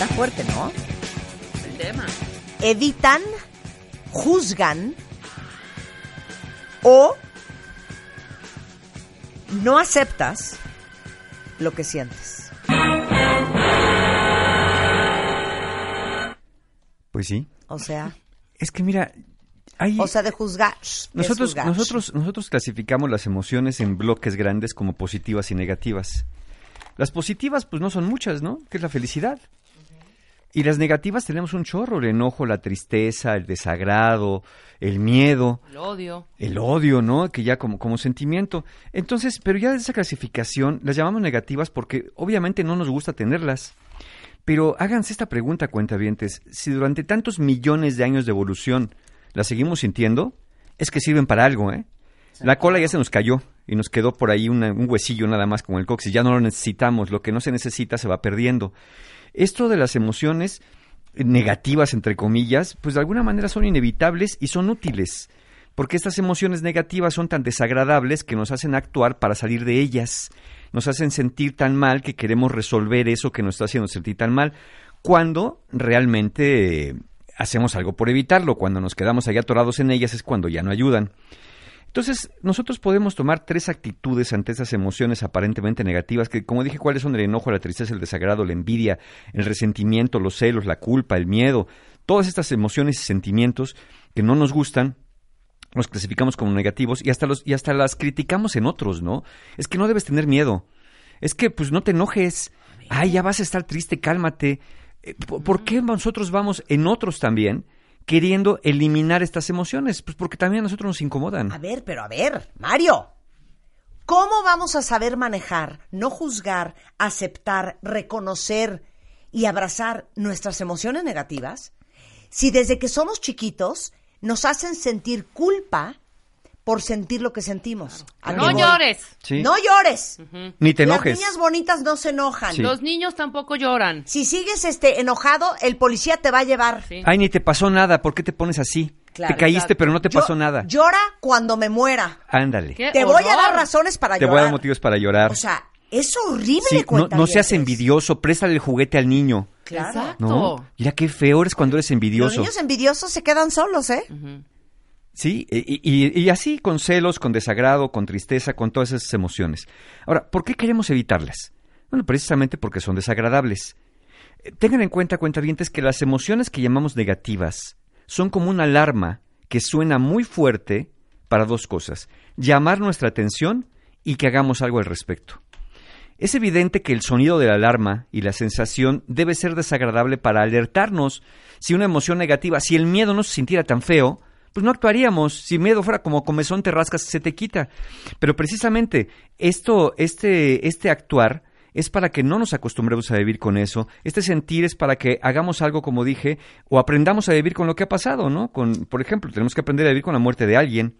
Está fuerte, ¿no? El tema. Evitan, juzgan o no aceptas lo que sientes. Pues sí. O sea, Es que mira, hay... o sea, de juzgar. Nosotros, juzgar. nosotros, nosotros clasificamos las emociones en bloques grandes como positivas y negativas. Las positivas, pues no son muchas, ¿no? Que es la felicidad. Y las negativas tenemos un chorro, el enojo, la tristeza, el desagrado, el miedo, El odio. el odio, ¿no? Que ya como, como sentimiento. Entonces, pero ya de esa clasificación las llamamos negativas porque obviamente no nos gusta tenerlas. Pero háganse esta pregunta, cuentavientes. Si durante tantos millones de años de evolución las seguimos sintiendo, es que sirven para algo, ¿eh? La cola ya se nos cayó y nos quedó por ahí un huesillo nada más como el coxis. Ya no lo necesitamos. Lo que no se necesita se va perdiendo. Esto de las emociones negativas, entre comillas, pues de alguna manera son inevitables y son útiles. Porque estas emociones negativas son tan desagradables que nos hacen actuar para salir de ellas. Nos hacen sentir tan mal que queremos resolver eso que nos está haciendo sentir tan mal. Cuando realmente eh, hacemos algo por evitarlo, cuando nos quedamos ahí atorados en ellas es cuando ya no ayudan. Entonces, nosotros podemos tomar tres actitudes ante esas emociones aparentemente negativas, que como dije, ¿cuáles son el enojo, la tristeza, el desagrado, la envidia, el resentimiento, los celos, la culpa, el miedo? Todas estas emociones y sentimientos que no nos gustan, los clasificamos como negativos y hasta, los, y hasta las criticamos en otros, ¿no? Es que no debes tener miedo. Es que, pues, no te enojes. Ay, ya vas a estar triste, cálmate. Eh, ¿Por por qué nosotros vamos en otros también queriendo eliminar estas emociones? Pues porque también a nosotros nos incomodan. A ver, pero a ver, Mario. ¿Cómo vamos a saber manejar, no juzgar, aceptar, reconocer y abrazar nuestras emociones negativas si desde que somos chiquitos nos hacen sentir culpa por sentir lo que sentimos? ¿A No llores. Sí. No llores. Ni te Las enojes. niñas bonitas no se enojan. Sí. Los niños tampoco lloran. Si sigues este enojado, el policía te va a llevar. Sí. Ay, ni te pasó nada. ¿Por qué te pones así? Claro, te caíste, pero no te Yo- pasó nada. Llora cuando me muera. Ándale. ¿Qué Te voy a dar razones para Te voy a llorar. dar motivos para llorar. O sea, es horrible. Sí, no, no seas envidioso. Préstale el juguete al niño. Claro. Exacto. ¿No? Mira qué feo eres cuando eres Los envidioso. niños envidiosos se quedan solos, ¿eh? Sí, y, así con celos, con desagrado, con tristeza, con todas esas emociones. Ahora, ¿por qué queremos evitarlas? Bueno, precisamente porque son desagradables. Eh, Tengan en cuenta, cuentavientes, que las emociones que llamamos negativas son como una alarma que suena muy fuerte para dos cosas. Llamar nuestra atención y que hagamos algo al respecto. Es evidente que el sonido de la alarma y la sensación debe ser desagradable para alertarnos si una emoción negativa, si el miedo no se sintiera tan feo, pues no actuaríamos. Si miedo fuera como comezón te rascas, se te quita. Pero precisamente esto, este, este actuar es para que no nos acostumbremos a vivir con eso. Este sentir es para que hagamos algo, como dije, o aprendamos a vivir con lo que ha pasado, ¿no? Con, por ejemplo, tenemos que aprender a vivir con la muerte de alguien.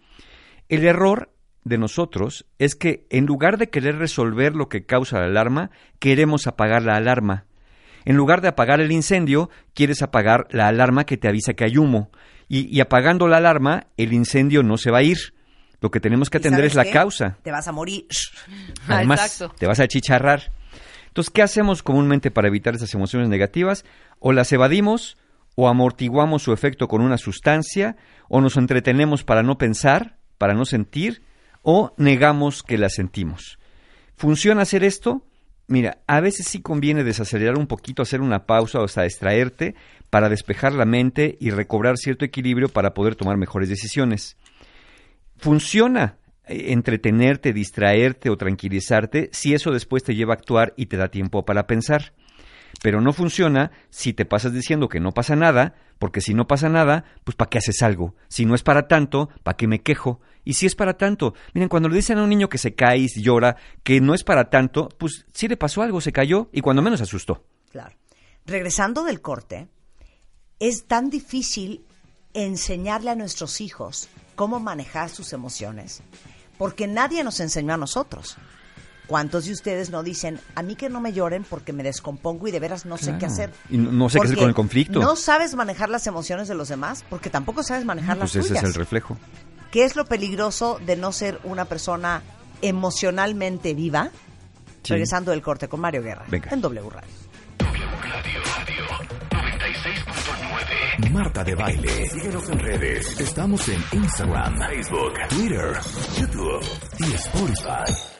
El error de nosotros es que en lugar de querer resolver lo que causa la alarma, queremos apagar la alarma. En lugar de apagar el incendio, quieres apagar la alarma que te avisa que hay humo. Y, y apagando la alarma, el incendio no se va a ir. Lo que tenemos que ¿Y atender es la qué? causa. Te vas a morir. Además, exacto. te vas a chicharrar. Entonces, ¿qué hacemos comúnmente para evitar esas emociones negativas? O las evadimos, o amortiguamos su efecto con una sustancia, o nos entretenemos para no pensar, para no sentir, o negamos que las sentimos. ¿Funciona hacer esto? Mira, a veces sí conviene desacelerar un poquito, hacer una pausa o hasta distraerte para despejar la mente y recobrar cierto equilibrio para poder tomar mejores decisiones. Funciona eh, entretenerte, distraerte o tranquilizarte si eso después te lleva a actuar y te da tiempo para pensar. Pero no funciona si te pasas diciendo que no pasa nada, porque si no pasa nada, pues ¿para qué haces algo? Si no es para tanto, ¿para qué me quejo? Y si es para tanto, miren, cuando le dicen a un niño que se cae y llora, que no es para tanto, pues sí le pasó algo, se cayó y cuando menos asustó. Claro. Regresando del corte, es tan difícil enseñarle a nuestros hijos cómo manejar sus emociones, porque nadie nos enseñó a nosotros. ¿Cuántos de ustedes no dicen, a mí que no me lloren porque me descompongo y de veras no sé qué hacer? Y no- no sé qué hacer con el conflicto. No sabes manejar las emociones de los demás porque tampoco sabes manejar Pues las ese tuyas. es el reflejo. ¿Qué es lo peligroso de no ser una persona emocionalmente viva? Sí. Regresando del corte con Mario Guerra Venga. en W Radio. Marta de Baile. Síguenos en redes. Estamos en Instagram, Facebook, Twitter, YouTube y Spotify.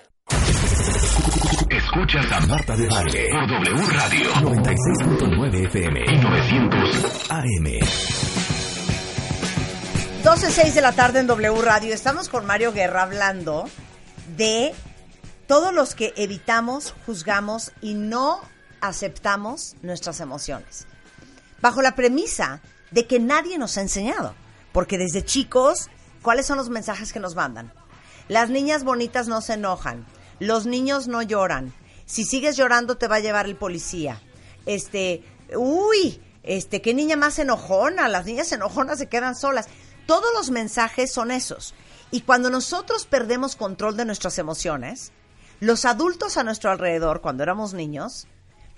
Escuchas a Marta de Baile por W Radio 96.9 FM y 900 AM. 12.06 de la tarde en W Radio. Estamos con Mario Guerra hablando de todos los que evitamos, juzgamos y no aceptamos nuestras emociones. Bajo la premisa de que nadie nos ha enseñado. Porque desde chicos, ¿cuáles son los mensajes que nos mandan? Las niñas bonitas no se enojan. Los niños no lloran. Si sigues llorando te va a llevar el policía. Este, uy, este, qué niña más enojona. Las niñas enojonas se quedan solas. Todos los mensajes son esos. Y cuando nosotros perdemos control de nuestras emociones, los adultos a nuestro alrededor, cuando éramos niños,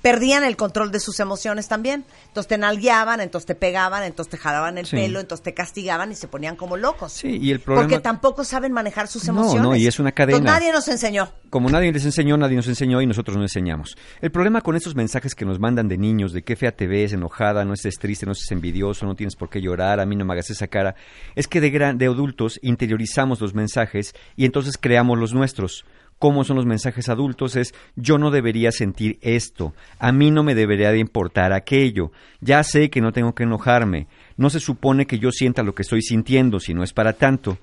perdían el control de sus emociones también. Entonces te nalgueaban, entonces te pegaban, entonces te jalaban el Sí. pelo, entonces te castigaban y se ponían como locos. Sí, y el problema... Porque tampoco saben manejar sus No, emociones. no, y es una cadena. Entonces, nadie nos enseñó. Como nadie les enseñó, nadie nos enseñó y nosotros no enseñamos. El problema con estos mensajes que nos mandan de niños, de qué fea te ves, enojada, no estés triste, no estés envidioso, no tienes por qué llorar, a mí no me hagas esa cara, es que de, gran, de adultos interiorizamos los mensajes y entonces creamos los nuestros. ¿Cómo son los mensajes adultos? Es yo no debería sentir esto, a mí no me debería de importar aquello, ya sé que no tengo que enojarme, no se supone que yo sienta lo que estoy sintiendo, si no es para tanto.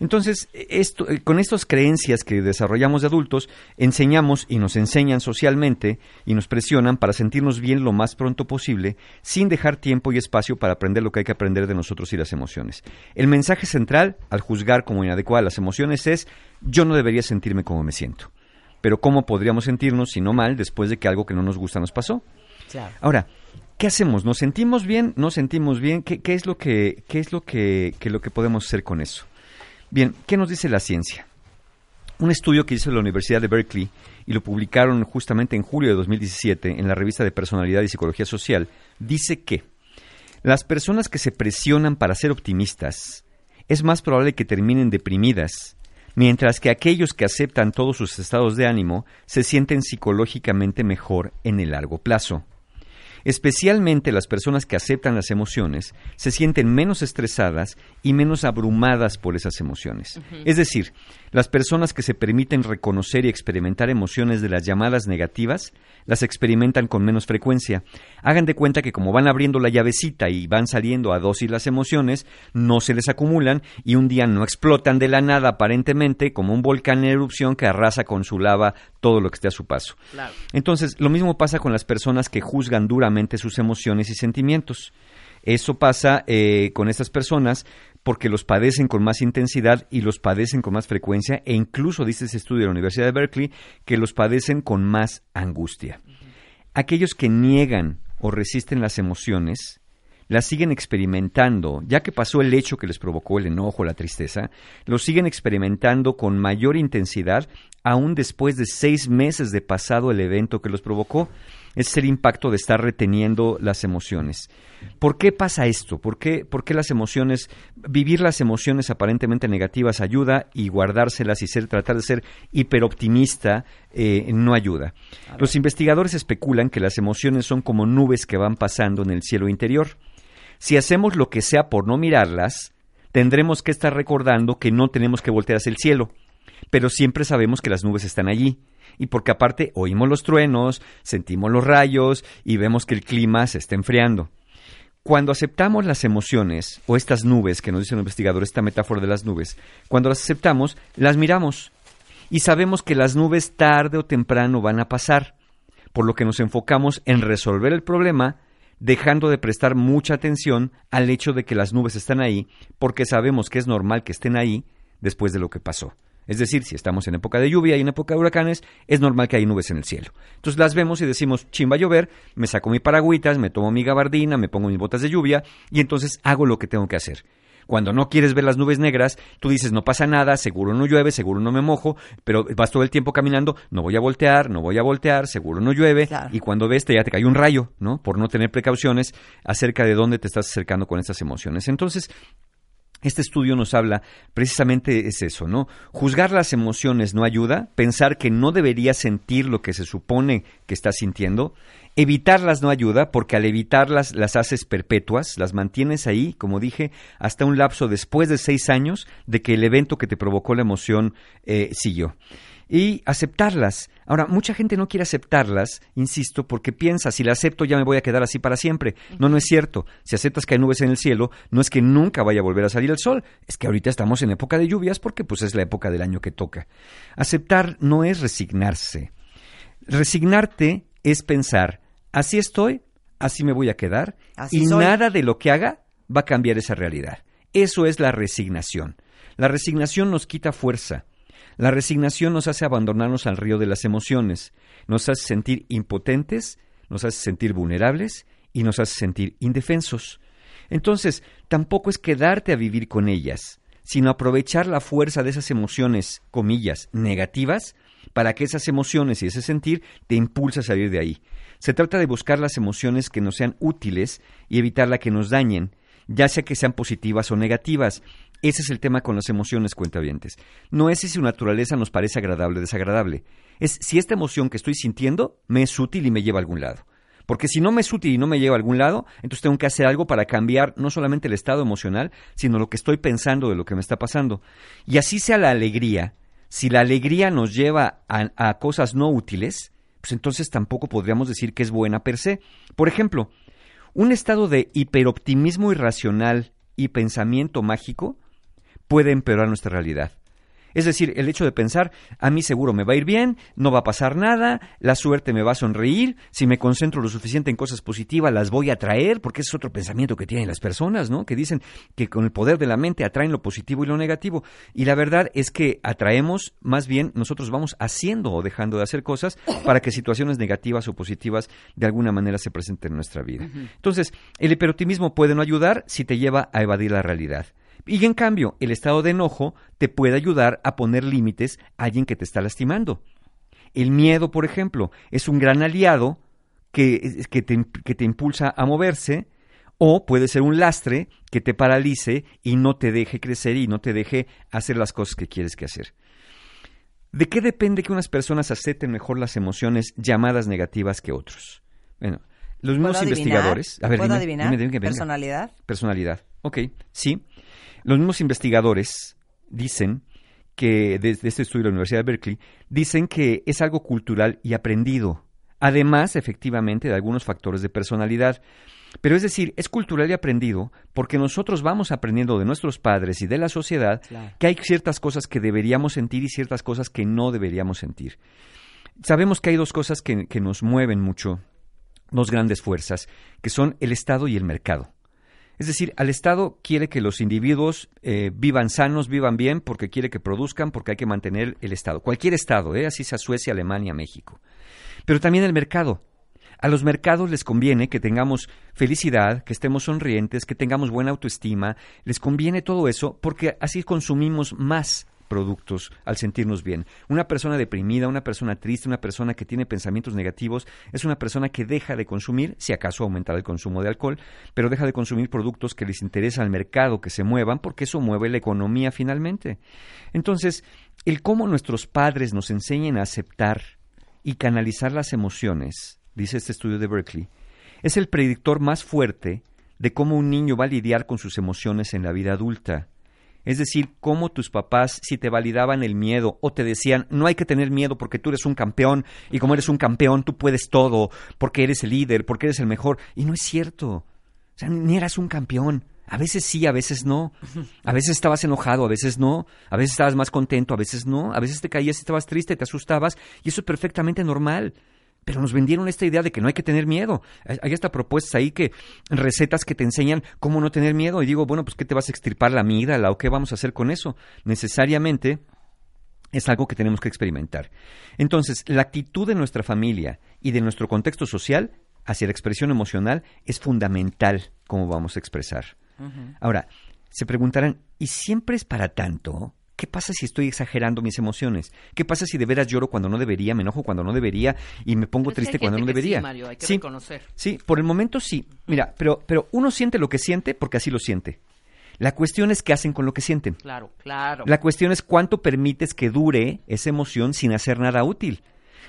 Entonces, esto, eh, con estas creencias que desarrollamos de adultos, enseñamos y nos enseñan socialmente y nos presionan para sentirnos bien lo más pronto posible, sin dejar tiempo y espacio para aprender lo que hay que aprender de nosotros y las emociones. El mensaje central, al juzgar como inadecuadas las emociones, es yo no debería sentirme como me siento. Pero ¿cómo podríamos sentirnos, si no mal, después de que algo que no nos gusta nos pasó? Claro. Ahora, ¿qué hacemos? ¿Nos sentimos bien? ¿No sentimos bien? ¿Qué, qué es lo que, qué es lo que, que lo que podemos hacer con eso? Bien, ¿qué nos dice la ciencia? Un estudio que hizo la Universidad de Berkeley y lo publicaron justamente en julio de 2017 en la revista de Personalidad y Psicología Social, dice que las personas que se presionan para ser optimistas es más probable que terminen deprimidas, mientras que aquellos que aceptan todos sus estados de ánimo se sienten psicológicamente mejor en el largo plazo. Especialmente las personas que aceptan las emociones se sienten menos estresadas y menos abrumadas por esas emociones. Es decir, las personas que se permiten reconocer y experimentar emociones de las llamadas negativas las experimentan con menos frecuencia. Hagan de cuenta que como van abriendo la llavecita y van saliendo a dosis las emociones, no se les acumulan y un día no explotan de la nada aparentemente como un volcán en erupción que arrasa con su lava todo lo que esté a su paso. Claro. Entonces, lo mismo pasa con las personas que juzgan duramente sus emociones y sentimientos. Eso pasa eh, con estas personas porque los padecen con más intensidad y los padecen con más frecuencia e incluso dice ese estudio de la Universidad de Berkeley que los padecen con más angustia. Aquellos que niegan o resisten las emociones las siguen experimentando, ya que pasó el hecho que les provocó el enojo, la tristeza, lo siguen experimentando con mayor intensidad aún después de seis meses de pasado el evento que los provocó. Es el impacto de estar reteniendo las emociones. ¿Por qué pasa esto? ¿Por qué, por qué las emociones, vivir las emociones aparentemente negativas ayuda y guardárselas y ser, tratar de ser hiperoptimista eh, no ayuda? Los investigadores especulan que las emociones son como nubes que van pasando en el cielo interior. Si hacemos lo que sea por no mirarlas, tendremos que estar recordando que no tenemos que voltear hacia el cielo, pero siempre sabemos que las nubes están allí. Y porque aparte oímos los truenos, sentimos los rayos y vemos que el clima se está enfriando. Cuando aceptamos las emociones, o estas nubes que nos dice el investigador, esta metáfora de las nubes, cuando las aceptamos, las miramos y sabemos que las nubes tarde o temprano van a pasar, por lo que nos enfocamos en resolver el problema, dejando de prestar mucha atención al hecho de que las nubes están ahí, porque sabemos que es normal que estén ahí después de lo que pasó. Es decir, si estamos en época de lluvia y en época de huracanes, es normal que hay nubes en el cielo. Entonces las vemos y decimos, chimba a llover, me saco mi paragüitas, me tomo mi gabardina, me pongo mis botas de lluvia y entonces hago lo que tengo que hacer. Cuando no quieres ver las nubes negras, tú dices, no pasa nada, seguro no llueve, seguro no me mojo, pero vas todo el tiempo caminando, no voy a voltear, no voy a voltear, seguro no llueve, Claro. y cuando ves, te ya te cayó un rayo, ¿no? Por no tener precauciones acerca de dónde te estás acercando con estas emociones. Entonces, este estudio nos habla precisamente es eso, ¿no? Juzgar las emociones no ayuda, pensar que no deberías sentir lo que se supone que estás sintiendo, evitarlas no ayuda porque al evitarlas las haces perpetuas, las mantienes ahí, como dije, hasta un lapso después de seis años de que el evento que te provocó la emoción eh, siguió y aceptarlas. Ahora, mucha gente no quiere aceptarlas, insisto, porque piensa, si la acepto ya me voy a quedar así para siempre. No, no es cierto. Si aceptas que hay nubes en el cielo, no es que nunca vaya a volver a salir el sol, es que ahorita estamos en época de lluvias porque pues es la época del año que toca. Aceptar no es resignarse. Resignarte es pensar, así estoy, así me voy a quedar Así y soy. nada de lo que haga va a cambiar esa realidad. Eso es la resignación. La resignación nos quita fuerza. La resignación nos hace abandonarnos al río de las emociones, nos hace sentir impotentes, nos hace sentir vulnerables y nos hace sentir indefensos. Entonces, tampoco es quedarte a vivir con ellas, sino aprovechar la fuerza de esas emociones, comillas, negativas, para que esas emociones y ese sentir te impulse a salir de ahí. Se trata de buscar las emociones que nos sean útiles y evitar las que nos dañen, ya sea que sean positivas o negativas. Ese es el tema con las emociones, cuentavientes. No es si su naturaleza nos parece agradable o desagradable. Es si esta emoción que estoy sintiendo me es útil y me lleva a algún lado. Porque si no me es útil y no me lleva a algún lado, entonces tengo que hacer algo para cambiar no solamente el estado emocional, sino lo que estoy pensando de lo que me está pasando. Y así sea la alegría, si la alegría nos lleva a, a cosas no útiles, pues entonces tampoco podríamos decir que es buena per se. Por ejemplo, un estado de hiperoptimismo irracional y pensamiento mágico puede empeorar nuestra realidad. Es decir, el hecho de pensar, a mí seguro me va a ir bien, no va a pasar nada, la suerte me va a sonreír, si me concentro lo suficiente en cosas positivas las voy a atraer, porque ese es otro pensamiento que tienen las personas, ¿no? Que dicen que con el poder de la mente atraen lo positivo y lo negativo. Y la verdad es que atraemos, más bien nosotros vamos haciendo o dejando de hacer cosas para que situaciones negativas o positivas de alguna manera se presenten en nuestra vida. Entonces, el hiperoptimismo puede no ayudar si te lleva a evadir la realidad. Y en cambio, el estado de enojo te puede ayudar a poner límites a alguien que te está lastimando. El miedo, por ejemplo, es un gran aliado que, que, te, que te impulsa a moverse, o puede ser un lastre que te paralice y no te deje crecer y no te deje hacer las cosas que quieres que hacer. ¿De qué depende que unas personas acepten mejor las emociones llamadas negativas que otros? Bueno, los mismos investigadores. A ver, ¿Puedo dime, adivinar? dime, dime, venga. ¿Personalidad? Personalidad. Ok, sí. Los mismos investigadores dicen que, desde este estudio de la Universidad de Berkeley, dicen que es algo cultural y aprendido. Además, efectivamente, de algunos factores de personalidad. Pero es decir, es cultural y aprendido porque nosotros vamos aprendiendo de nuestros padres y de la sociedad Claro. que hay ciertas cosas que deberíamos sentir y ciertas cosas que no deberíamos sentir. Sabemos que hay dos cosas que, que nos mueven mucho, dos grandes fuerzas, que son el Estado y el mercado. Es decir, al Estado quiere que los individuos eh, vivan sanos, vivan bien, porque quiere que produzcan, porque hay que mantener el Estado. Cualquier Estado, ¿eh? así sea Suecia, Alemania, México. Pero también el mercado. A los mercados les conviene que tengamos felicidad, que estemos sonrientes, que tengamos buena autoestima. Les conviene todo eso porque así consumimos más productos al sentirnos bien. Una persona deprimida, una persona triste, una persona que tiene pensamientos negativos, es una persona que deja de consumir, si acaso aumentar el consumo de alcohol, pero deja de consumir productos que les interesa al mercado que se muevan, porque eso mueve la economía finalmente. Entonces, el cómo nuestros padres nos enseñen a aceptar y canalizar las emociones, dice este estudio de Berkeley, es el predictor más fuerte de cómo un niño va a lidiar con sus emociones en la vida adulta. Es decir, cómo tus papás, si te validaban el miedo o te decían, no hay que tener miedo porque tú eres un campeón y como eres un campeón tú puedes todo, porque eres el líder, porque eres el mejor. Y no es cierto. O sea, ni eras un campeón. A veces sí, a veces no. A veces estabas enojado, a veces no. A veces estabas más contento, a veces no. A veces te caías y estabas triste, te asustabas. Y eso es perfectamente normal. Pero nos vendieron esta idea de que no hay que tener miedo. Hay hasta propuestas ahí que, recetas que te enseñan cómo no tener miedo. Y digo, bueno, pues ¿qué te vas a extirpar la amígdala o qué vamos a hacer con eso? Necesariamente es algo que tenemos que experimentar. Entonces, la actitud de nuestra familia y de nuestro contexto social hacia la expresión emocional es fundamental cómo vamos a expresar. Ahora, se preguntarán, ¿y siempre es para tanto? ¿Qué pasa si estoy exagerando mis emociones? ¿Qué pasa si de veras lloro cuando no debería, me enojo cuando no debería y me pongo triste cuando no debería? Sí, Mario, hay que Sí. reconocer. Sí, por el momento sí. Mira, pero, pero uno siente lo que siente porque así lo siente. La cuestión es qué hacen con lo que sienten. Claro, claro. La cuestión es cuánto permites que dure esa emoción sin hacer nada útil.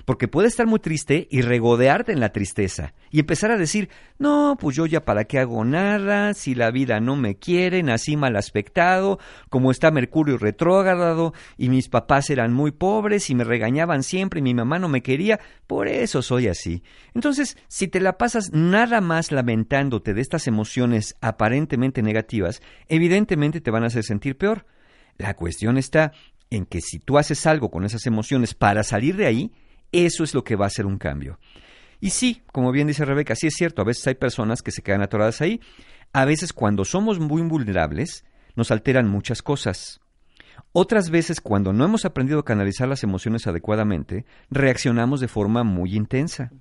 Porque puedes estar muy triste y regodearte en la tristeza y empezar a decir, no, pues yo ya para qué hago nada, si la vida no me quiere, nací mal aspectado, como está Mercurio retrógrado y mis papás eran muy pobres y me regañaban siempre y mi mamá no me quería, por eso soy así. Entonces, si te la pasas nada más lamentándote de estas emociones aparentemente negativas, evidentemente te van a hacer sentir peor. La cuestión está en que si tú haces algo con esas emociones para salir de ahí, eso es lo que va a hacer un cambio. Y sí, como bien dice Rebeca, sí es cierto, a veces hay personas que se quedan atoradas ahí. A veces cuando somos muy vulnerables, nos alteran muchas cosas. Otras veces, cuando no hemos aprendido a canalizar las emociones adecuadamente, reaccionamos de forma muy intensa.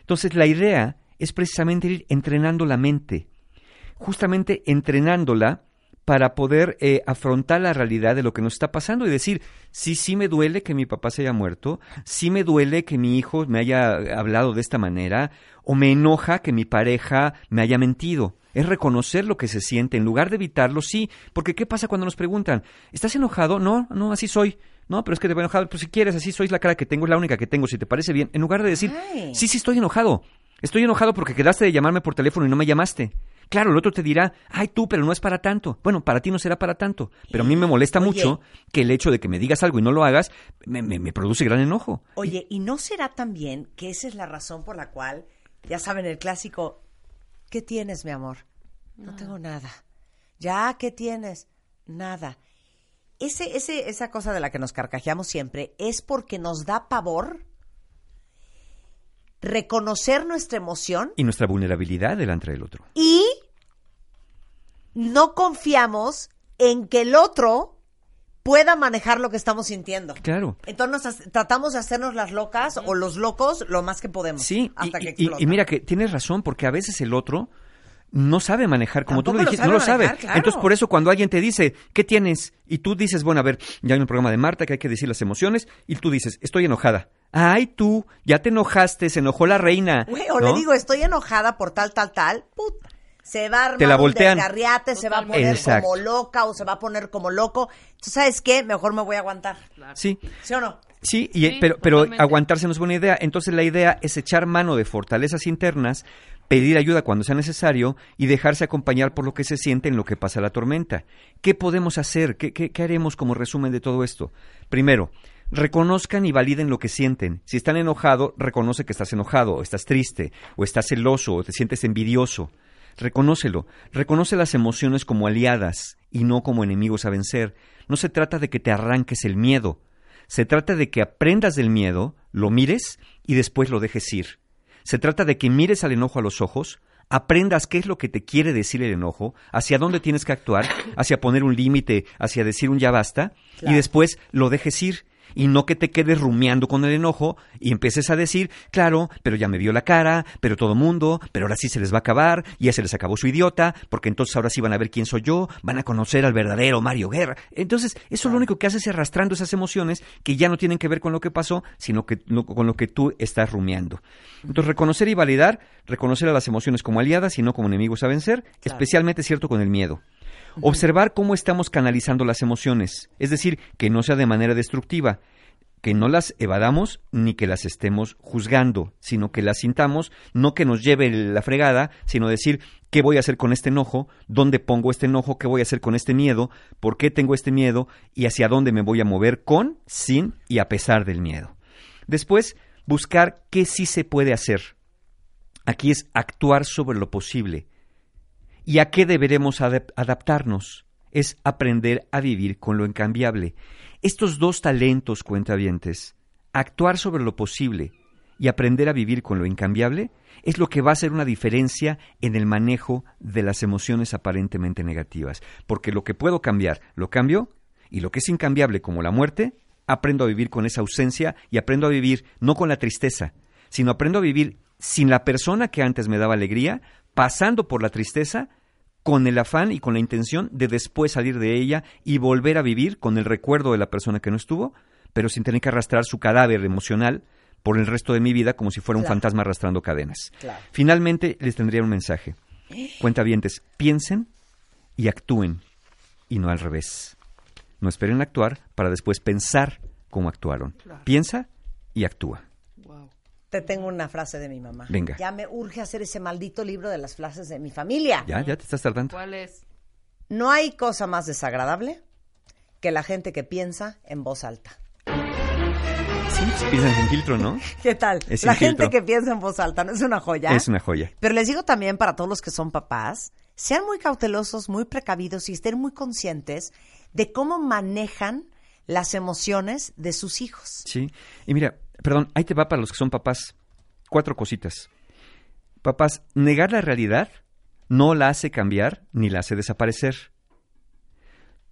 Entonces, la idea es precisamente ir entrenando la mente, justamente entrenándola para poder eh, afrontar la realidad de lo que nos está pasando y decir, sí, sí me duele que mi papá se haya muerto, sí me duele que mi hijo me haya hablado de esta manera, o me enoja que mi pareja me haya mentido. Es reconocer lo que se siente, en lugar de evitarlo, sí, porque ¿qué pasa cuando nos preguntan, ¿estás enojado? No, no, así soy. No, pero es que te voy enojado, pues si quieres, así soy la cara que tengo, es la única que tengo, si te parece bien, en lugar de decir, Ay. sí, sí estoy enojado. Estoy enojado porque quedaste de llamarme por teléfono y no me llamaste. Claro, el otro te dirá, ay tú, pero no es para tanto. Bueno, para ti no será para tanto. Pero a mí me molesta Oye. mucho que el hecho de que me digas algo y no lo hagas me, me- me produce gran enojo. Oye, ¿y no será también que esa es la razón por la cual, ya saben, el clásico, ¿qué tienes, mi amor? No tengo nada. ¿Ya qué tienes? Nada. Ese, ese, esa cosa de la que nos carcajeamos siempre es porque nos da pavor reconocer nuestra emoción Y nuestra vulnerabilidad delante del otro. y no confiamos en que el otro pueda manejar lo que estamos sintiendo. Claro. Entonces nos tratamos de hacernos las locas o los locos lo más que podemos. Sí, y- hasta que y, y- explota. y mira que tienes razón, porque a veces el otro no sabe manejar, como tú Tampoco lo lo dijiste, no lo sabe. claro. Entonces, por eso cuando alguien te dice, ¿qué tienes? Y tú dices, bueno, a ver, ya hay un programa de Marta que hay que decir las emociones, y tú dices, estoy enojada. Ay, tú, ya te enojaste, se enojó la reina. Güey, o ¿no? le digo, estoy enojada por tal, tal, tal, puta. Se va a armar Te la un desgarriate, se va a poner. Exacto. como loca o se va a poner como loco. Entonces, ¿sabes qué? Mejor me voy a aguantar. Sí, ¿Sí o no? Sí, y, Sí, pero, pero totalmente. aguantarse no es buena idea. Entonces la idea es echar mano de fortalezas internas, pedir ayuda cuando sea necesario y dejarse acompañar por lo que se siente en lo que pasa la tormenta. ¿Qué podemos hacer? ¿Qué, qué, qué haremos como resumen de todo esto? Primero, reconozcan y validen lo que sienten. Si están enojados, reconoce que estás enojado, o estás triste, o estás celoso, o te sientes envidioso. Reconócelo. Reconoce las emociones como aliadas y no como enemigos a vencer. No se trata de que te arranques el miedo. Se trata de que aprendas del miedo, lo mires y después lo dejes ir. Se trata de que mires al enojo a los ojos, aprendas qué es lo que te quiere decir el enojo, hacia dónde tienes que actuar, hacia poner un límite, hacia decir un ya basta, y después lo dejes ir. Y no que te quedes rumiando con el enojo y empieces a decir, claro, pero ya me vio la cara, pero todo mundo, pero ahora sí se les va a acabar, ya se les acabó su idiota, porque entonces ahora sí van a ver quién soy yo, van a conocer al verdadero Mario Guerra. Entonces, eso lo único que hace es arrastrando esas emociones que ya no tienen que ver con lo que pasó, sino que con lo que tú estás rumiando. Entonces, reconocer y validar, reconocer a las emociones como aliadas y no como enemigos a vencer, especialmente cierto con el miedo. Observar cómo estamos canalizando las emociones, es decir, que no sea de manera destructiva, que no las evadamos ni que las estemos juzgando, sino que las sintamos, no que nos lleve la fregada, sino decir, ¿qué voy a hacer con este enojo? ¿Dónde pongo este enojo? ¿Qué voy a hacer con este miedo? ¿Por qué tengo este miedo? ¿Y hacia dónde me voy a mover con, sin y a pesar del miedo? Después, buscar qué sí se puede hacer. Aquí es actuar sobre lo posible. ¿Y a qué deberemos adap- adaptarnos? Es aprender a vivir con lo incambiable. Estos dos talentos, cuentavientes, actuar sobre lo posible y aprender a vivir con lo incambiable, es lo que va a hacer una diferencia en el manejo de las emociones aparentemente negativas. Porque lo que puedo cambiar, lo cambio, y lo que es incambiable como la muerte, aprendo a vivir con esa ausencia y aprendo a vivir no con la tristeza, sino aprendo a vivir sin la persona que antes me daba alegría, pasando por la tristeza, con el afán y con la intención de después salir de ella y volver a vivir con el recuerdo de la persona que no estuvo, pero sin tener que arrastrar su cadáver emocional por el resto de mi vida como si fuera un Claro. fantasma arrastrando cadenas. Claro. Finalmente, les tendría un mensaje. Cuentavientes, piensen y actúen, y no al revés. No esperen actuar para después pensar cómo actuaron. Piensa y actúa. Te tengo una frase de mi mamá. Venga. Ya me urge hacer ese maldito libro de las frases de mi familia. ¿Ya? ¿Ya te estás tardando? ¿Cuál es? No hay cosa más desagradable que la gente que piensa en voz alta. Sí, piensan sin filtro, ¿no? ¿Qué tal? Es la gente filtro. que piensa en voz alta, ¿no es una joya? Es una joya. Pero les digo también para todos los que son papás, sean muy cautelosos, muy precavidos y estén muy conscientes de cómo manejan las emociones de sus hijos. Sí. Y mira, perdón, ahí te va para los que son papás. Cuatro cositas. Papás, negar la realidad no la hace cambiar ni la hace desaparecer.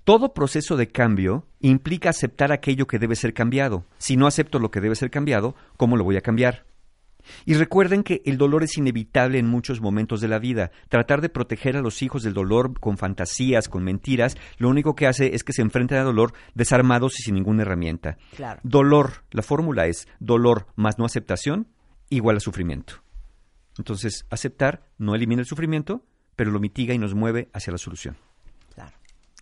Todo proceso de cambio implica aceptar aquello que debe ser cambiado. Si no acepto lo que debe ser cambiado, ¿cómo lo voy a cambiar? Y recuerden que el dolor es inevitable en muchos momentos de la vida. Tratar de proteger a los hijos del dolor con fantasías, con mentiras, lo único que hace es que se enfrenten al dolor desarmados y sin ninguna herramienta. Claro. Dolor, la fórmula es dolor más no aceptación igual a sufrimiento. Entonces, aceptar no elimina el sufrimiento, pero lo mitiga y nos mueve hacia la solución.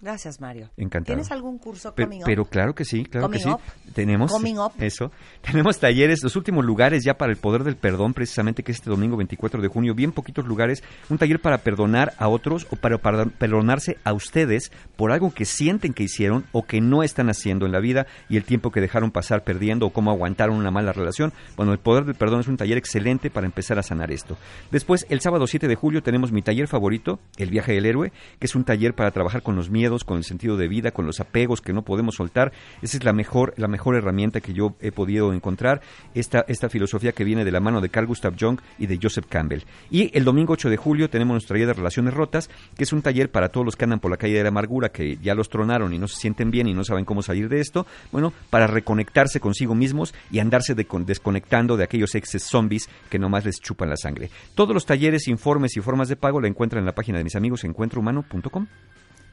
Gracias, Mario. Encantado. ¿Tienes algún curso Pero, coming up? pero claro que sí, claro que Coming sí. up. Tenemos Coming up. eso. Tenemos talleres, los últimos lugares ya para el poder del perdón, precisamente que es este domingo 24 de junio, bien poquitos lugares, un taller para perdonar a otros o para, para perdonarse a ustedes por algo que sienten que hicieron o que no están haciendo en la vida y el tiempo que dejaron pasar perdiendo o cómo aguantaron una mala relación. Bueno, el poder del perdón es un taller excelente para empezar a sanar esto. Después, el sábado 7 de julio tenemos mi taller favorito, El viaje del héroe, que es un taller para trabajar con los miedos, con el sentido de vida, con los apegos que no podemos soltar. Esa es la mejor, la mejor herramienta que yo he podido encontrar, esta, esta filosofía que viene de la mano de Carl Gustav Jung y de Joseph Campbell. Y el domingo 8 de julio tenemos nuestro taller de relaciones rotas, que es un taller para todos los que andan por la calle de la amargura, que ya los tronaron y no se sienten bien y no saben cómo salir de esto, bueno, para reconectarse consigo mismos y andarse de- desconectando de aquellos exes zombies que nomás les chupan la sangre. Todos los talleres, informes y formas de pago la encuentran en la página de mis amigos encuentrohumano.com.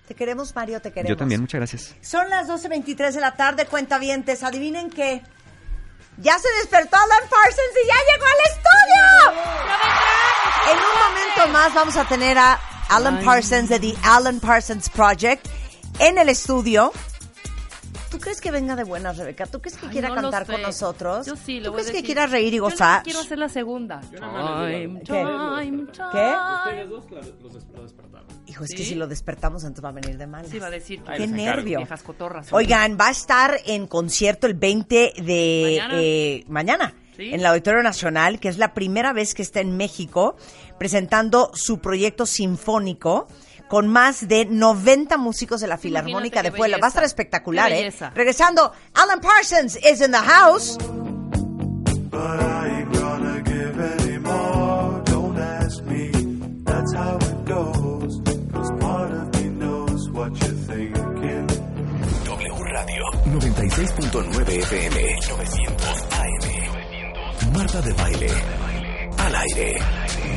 Te queremos, Mario, te queremos. Yo también, muchas gracias. Son las 12.23 de la tarde, cuentavientes. Adivinen qué. Ya se despertó Alan Parsons y ya llegó al estudio. En un momento más vamos a tener a Alan Parsons de The Alan Parsons Project en el estudio. ¿Tú crees que venga de buenas, Rebeca? ¿Tú crees que Ay, quiera no lo cantar con nosotros? Yo sí, le ¿Tú voy a crees que decir. quiera reír y Yo gozar? quiero hacer la segunda. Time, ¿Qué? time, ¿Qué? time. Hijo, es que si lo despertamos, entonces va a venir de mal. Sí, va a decir. Qué nervio. Viejas cotorras. Oigan, va a estar en concierto el 20 de Mañana. eh, mañana Sí. en el Auditorio Nacional, que es la primera vez que está en México presentando su proyecto sinfónico con más de 90 músicos de la Filarmónica de Puebla. Va a estar espectacular, ¿eh? Regresando, Alan Parsons is in the house. But I ain't gonna give any more. Don't ask me, that's how it goes. Cause part of me knows what you're thinking. W Radio 96.9 FM 900 AM Marta de baile al aire.